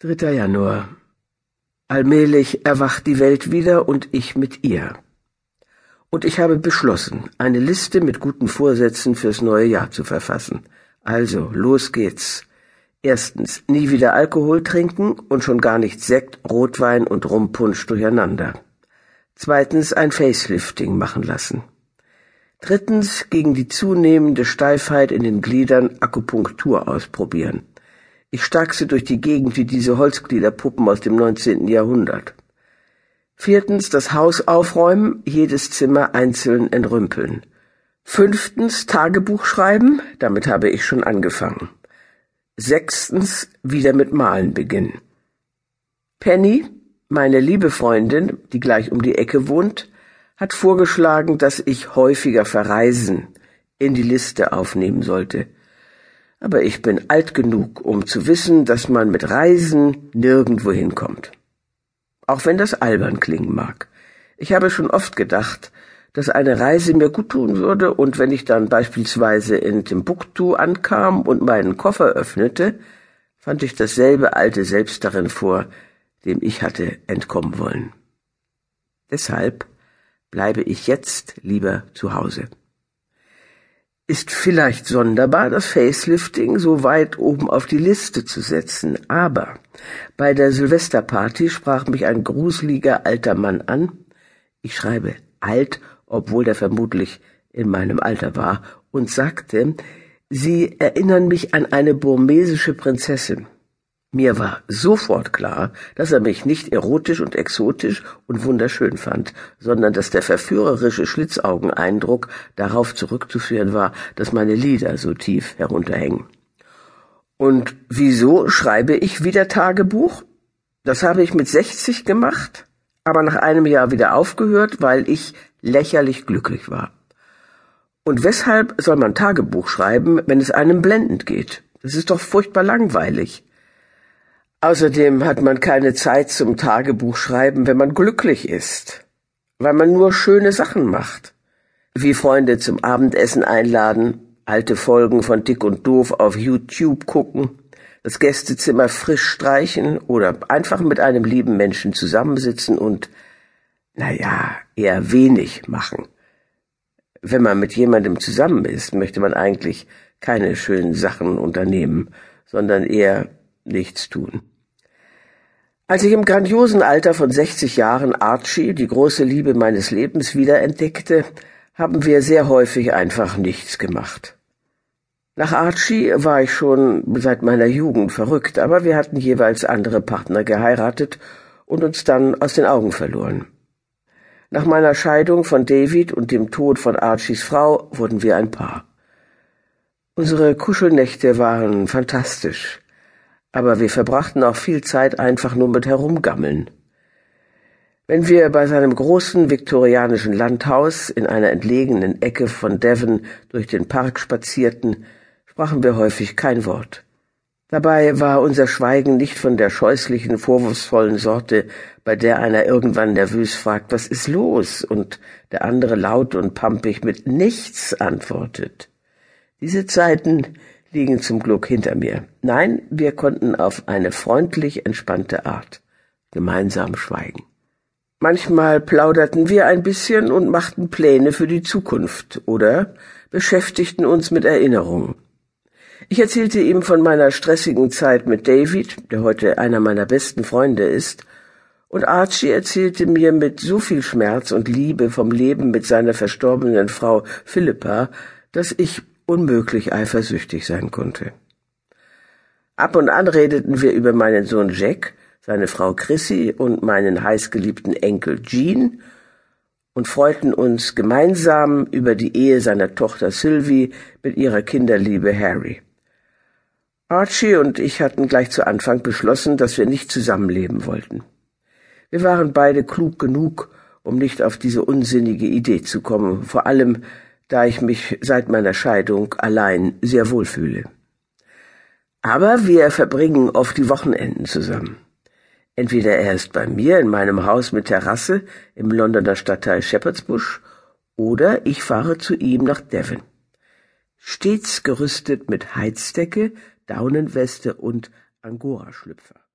3. Januar. Allmählich erwacht die Welt wieder und ich mit ihr. Und ich habe beschlossen, eine Liste mit guten Vorsätzen fürs neue Jahr zu verfassen. Also, los geht's. Erstens, nie wieder Alkohol trinken und schon gar nicht Sekt, Rotwein und Rumpunsch durcheinander. Zweitens, ein Facelifting machen lassen. Drittens, gegen die zunehmende Steifheit in den Gliedern Akupunktur ausprobieren. Ich starkste durch die Gegend wie diese Holzgliederpuppen aus dem 19. Jahrhundert. Viertens das Haus aufräumen, jedes Zimmer einzeln entrümpeln. Fünftens Tagebuch schreiben, damit habe ich schon angefangen. Sechstens wieder mit Malen beginnen. Penny, meine liebe Freundin, die gleich um die Ecke wohnt, hat vorgeschlagen, dass ich häufiger verreisen in die Liste aufnehmen sollte aber ich bin alt genug, um zu wissen, dass man mit Reisen nirgendwo hinkommt. Auch wenn das albern klingen mag. Ich habe schon oft gedacht, dass eine Reise mir gut tun würde, und wenn ich dann beispielsweise in Timbuktu ankam und meinen Koffer öffnete, fand ich dasselbe alte Selbst darin vor, dem ich hatte entkommen wollen. Deshalb bleibe ich jetzt lieber zu Hause. Ist vielleicht sonderbar, das Facelifting so weit oben auf die Liste zu setzen, aber bei der Silvesterparty sprach mich ein gruseliger alter Mann an. Ich schreibe alt, obwohl der vermutlich in meinem Alter war, und sagte, Sie erinnern mich an eine burmesische Prinzessin. Mir war sofort klar, dass er mich nicht erotisch und exotisch und wunderschön fand, sondern dass der verführerische Schlitzaugeneindruck darauf zurückzuführen war, dass meine Lieder so tief herunterhängen. Und wieso schreibe ich wieder Tagebuch? Das habe ich mit 60 gemacht, aber nach einem Jahr wieder aufgehört, weil ich lächerlich glücklich war. Und weshalb soll man Tagebuch schreiben, wenn es einem blendend geht? Das ist doch furchtbar langweilig. Außerdem hat man keine Zeit zum Tagebuchschreiben, wenn man glücklich ist, weil man nur schöne Sachen macht, wie Freunde zum Abendessen einladen, alte Folgen von Dick und Doof auf YouTube gucken, das Gästezimmer frisch streichen oder einfach mit einem lieben Menschen zusammensitzen und, na ja, eher wenig machen. Wenn man mit jemandem zusammen ist, möchte man eigentlich keine schönen Sachen unternehmen, sondern eher nichts tun. Als ich im grandiosen Alter von 60 Jahren Archie, die große Liebe meines Lebens, wiederentdeckte, haben wir sehr häufig einfach nichts gemacht. Nach Archie war ich schon seit meiner Jugend verrückt, aber wir hatten jeweils andere Partner geheiratet und uns dann aus den Augen verloren. Nach meiner Scheidung von David und dem Tod von Archies Frau wurden wir ein Paar. Unsere Kuschelnächte waren fantastisch aber wir verbrachten auch viel Zeit einfach nur mit Herumgammeln. Wenn wir bei seinem großen viktorianischen Landhaus in einer entlegenen Ecke von Devon durch den Park spazierten, sprachen wir häufig kein Wort. Dabei war unser Schweigen nicht von der scheußlichen, vorwurfsvollen Sorte, bei der einer irgendwann nervös fragt, was ist los? und der andere laut und pampig mit nichts antwortet. Diese Zeiten liegen zum Glück hinter mir. Nein, wir konnten auf eine freundlich entspannte Art gemeinsam schweigen. Manchmal plauderten wir ein bisschen und machten Pläne für die Zukunft oder beschäftigten uns mit Erinnerungen. Ich erzählte ihm von meiner stressigen Zeit mit David, der heute einer meiner besten Freunde ist, und Archie erzählte mir mit so viel Schmerz und Liebe vom Leben mit seiner verstorbenen Frau Philippa, dass ich unmöglich eifersüchtig sein konnte. Ab und an redeten wir über meinen Sohn Jack, seine Frau Chrissy und meinen heißgeliebten Enkel Jean und freuten uns gemeinsam über die Ehe seiner Tochter Sylvie mit ihrer Kinderliebe Harry. Archie und ich hatten gleich zu Anfang beschlossen, dass wir nicht zusammenleben wollten. Wir waren beide klug genug, um nicht auf diese unsinnige Idee zu kommen, vor allem da ich mich seit meiner Scheidung allein sehr wohl fühle. Aber wir verbringen oft die Wochenenden zusammen. Entweder er ist bei mir in meinem Haus mit Terrasse im Londoner Stadtteil Shepherd's Bush, oder ich fahre zu ihm nach Devon. Stets gerüstet mit Heizdecke, Daunenweste und Angora-Schlüpfer.